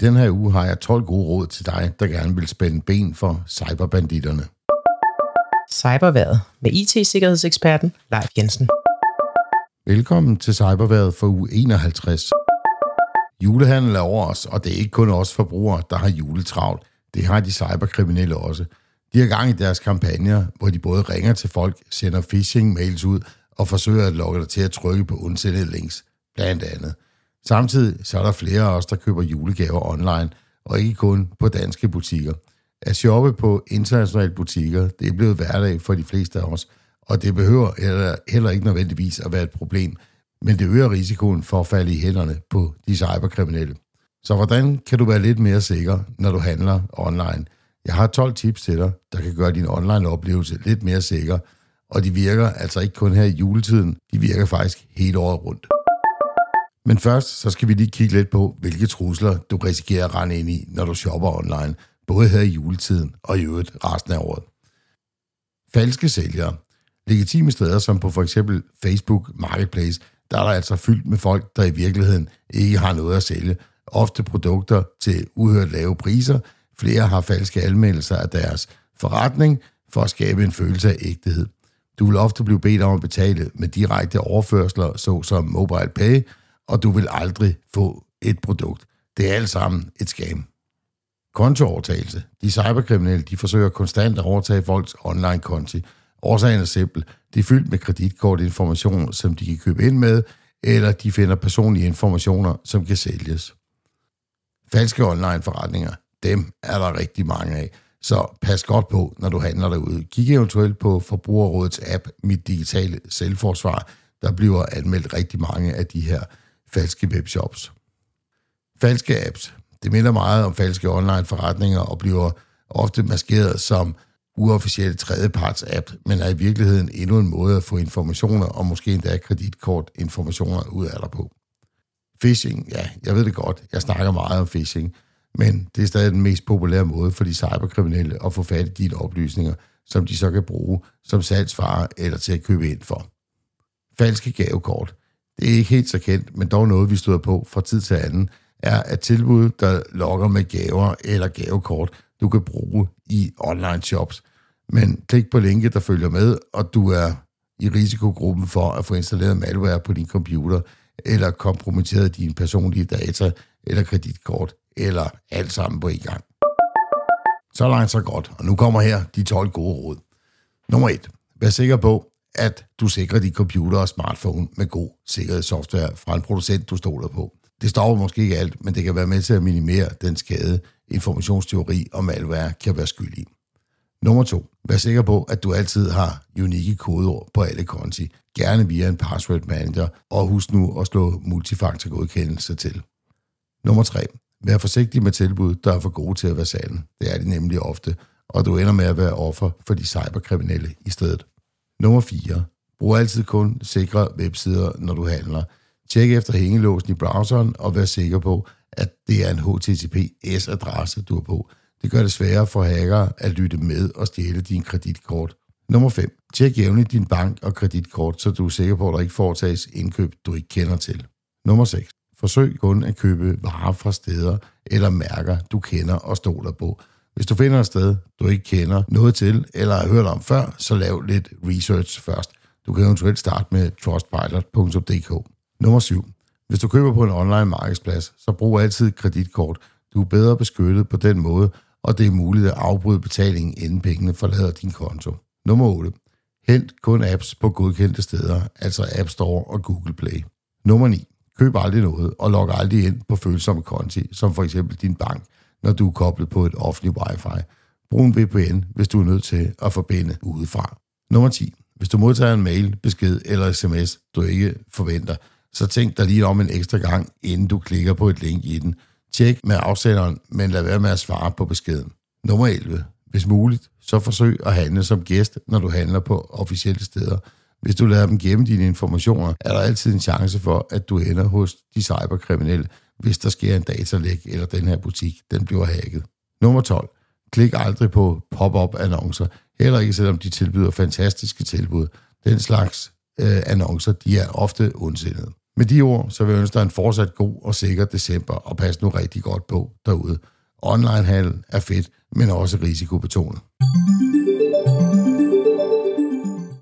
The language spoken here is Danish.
den her uge har jeg 12 gode råd til dig, der gerne vil spænde ben for cyberbanditterne. Cyberværet med IT-sikkerhedseksperten Leif Jensen. Velkommen til Cyberværet for uge 51. Julehandel er over os, og det er ikke kun os forbrugere, der har juletravlt. Det har de cyberkriminelle også. De har gang i deres kampagner, hvor de både ringer til folk, sender phishing-mails ud og forsøger at lokke dig til at trykke på undsendte links, blandt andet. Samtidig så er der flere af os, der køber julegaver online, og ikke kun på danske butikker. At shoppe på internationale butikker, det er blevet hverdag for de fleste af os, og det behøver heller, heller ikke nødvendigvis at være et problem, men det øger risikoen for at falde i hænderne på de cyberkriminelle. Så hvordan kan du være lidt mere sikker, når du handler online? Jeg har 12 tips til dig, der kan gøre din online-oplevelse lidt mere sikker, og de virker altså ikke kun her i juletiden, de virker faktisk hele året rundt. Men først så skal vi lige kigge lidt på, hvilke trusler du risikerer at rende ind i, når du shopper online, både her i juletiden og i øvrigt resten af året. Falske sælgere. Legitime steder som på for eksempel Facebook Marketplace, der er der altså fyldt med folk, der i virkeligheden ikke har noget at sælge. Ofte produkter til uhørt lave priser. Flere har falske anmeldelser af deres forretning for at skabe en følelse af ægthed. Du vil ofte blive bedt om at betale med direkte overførsler, såsom mobile pay, og du vil aldrig få et produkt. Det er alt sammen et scam. Kontoovertagelse. De cyberkriminelle de forsøger konstant at overtage folks online-konti. Årsagen er simpel. De er fyldt med kreditkortinformation, som de kan købe ind med, eller de finder personlige informationer, som kan sælges. Falske online-forretninger, dem er der rigtig mange af. Så pas godt på, når du handler derude. Kig eventuelt på Forbrugerrådets app, Mit Digitale Selvforsvar. Der bliver anmeldt rigtig mange af de her falske webshops. Falske apps. Det minder meget om falske online forretninger og bliver ofte maskeret som uofficielle tredjeparts app, men er i virkeligheden endnu en måde at få informationer og måske endda kreditkortinformationer ud af dig på. Phishing, ja, jeg ved det godt, jeg snakker meget om phishing, men det er stadig den mest populære måde for de cyberkriminelle at få fat i dine oplysninger, som de så kan bruge som salgsvarer eller til at købe ind for. Falske gavekort. Det er ikke helt så kendt, men dog noget, vi støder på fra tid til anden, er at tilbud, der lokker med gaver eller gavekort, du kan bruge i online shops. Men klik på linket, der følger med, og du er i risikogruppen for at få installeret malware på din computer, eller kompromitteret dine personlige data, eller kreditkort, eller alt sammen på en gang. Så langt så godt, og nu kommer her de 12 gode råd. Nummer 1. Vær sikker på, at du sikrer dit computer og smartphone med god sikkerhedssoftware fra en producent, du stoler på. Det stopper måske ikke alt, men det kan være med til at minimere den skade, informationsteori og malware kan være skyld i. Nummer to. Vær sikker på, at du altid har unikke kodeord på alle konti, gerne via en password manager, og husk nu at slå multifaktorgodkendelse til. Nummer 3. Vær forsigtig med tilbud, der er for gode til at være sande. Det er de nemlig ofte, og du ender med at være offer for de cyberkriminelle i stedet. Nummer 4. Brug altid kun sikre websider, når du handler. Tjek efter hængelåsen i browseren og vær sikker på, at det er en HTTPS-adresse, du er på. Det gør det sværere for hackere at lytte med og stjæle din kreditkort. Nummer 5. Tjek jævnligt din bank og kreditkort, så du er sikker på, at der ikke foretages indkøb, du ikke kender til. Nummer 6. Forsøg kun at købe varer fra steder eller mærker, du kender og stoler på. Hvis du finder et sted, du ikke kender noget til eller har hørt om før, så lav lidt research først. Du kan eventuelt starte med trustpilot.dk. Nummer 7. Hvis du køber på en online markedsplads, så brug altid kreditkort. Du er bedre beskyttet på den måde, og det er muligt at afbryde betalingen, inden pengene forlader din konto. Nummer 8. Hent kun apps på godkendte steder, altså App Store og Google Play. Nummer 9. Køb aldrig noget, og log aldrig ind på følsomme konti, som for eksempel din bank, når du er koblet på et offentligt wifi. Brug en VPN, hvis du er nødt til at forbinde udefra. Nummer 10. Hvis du modtager en mail, besked eller sms, du ikke forventer, så tænk dig lige om en ekstra gang, inden du klikker på et link i den. Tjek med afsenderen, men lad være med at svare på beskeden. Nummer 11. Hvis muligt, så forsøg at handle som gæst, når du handler på officielle steder. Hvis du lader dem gemme dine informationer, er der altid en chance for, at du ender hos de cyberkriminelle, hvis der sker en datalæk, eller den her butik, den bliver hacket. Nummer 12. Klik aldrig på pop-up annoncer, heller ikke selvom de tilbyder fantastiske tilbud. Den slags øh, annoncer, de er ofte ondsindede. Med de ord, så vil jeg ønske dig en fortsat god og sikker december, og pas nu rigtig godt på derude. Onlinehandel er fedt, men også risikobetonet.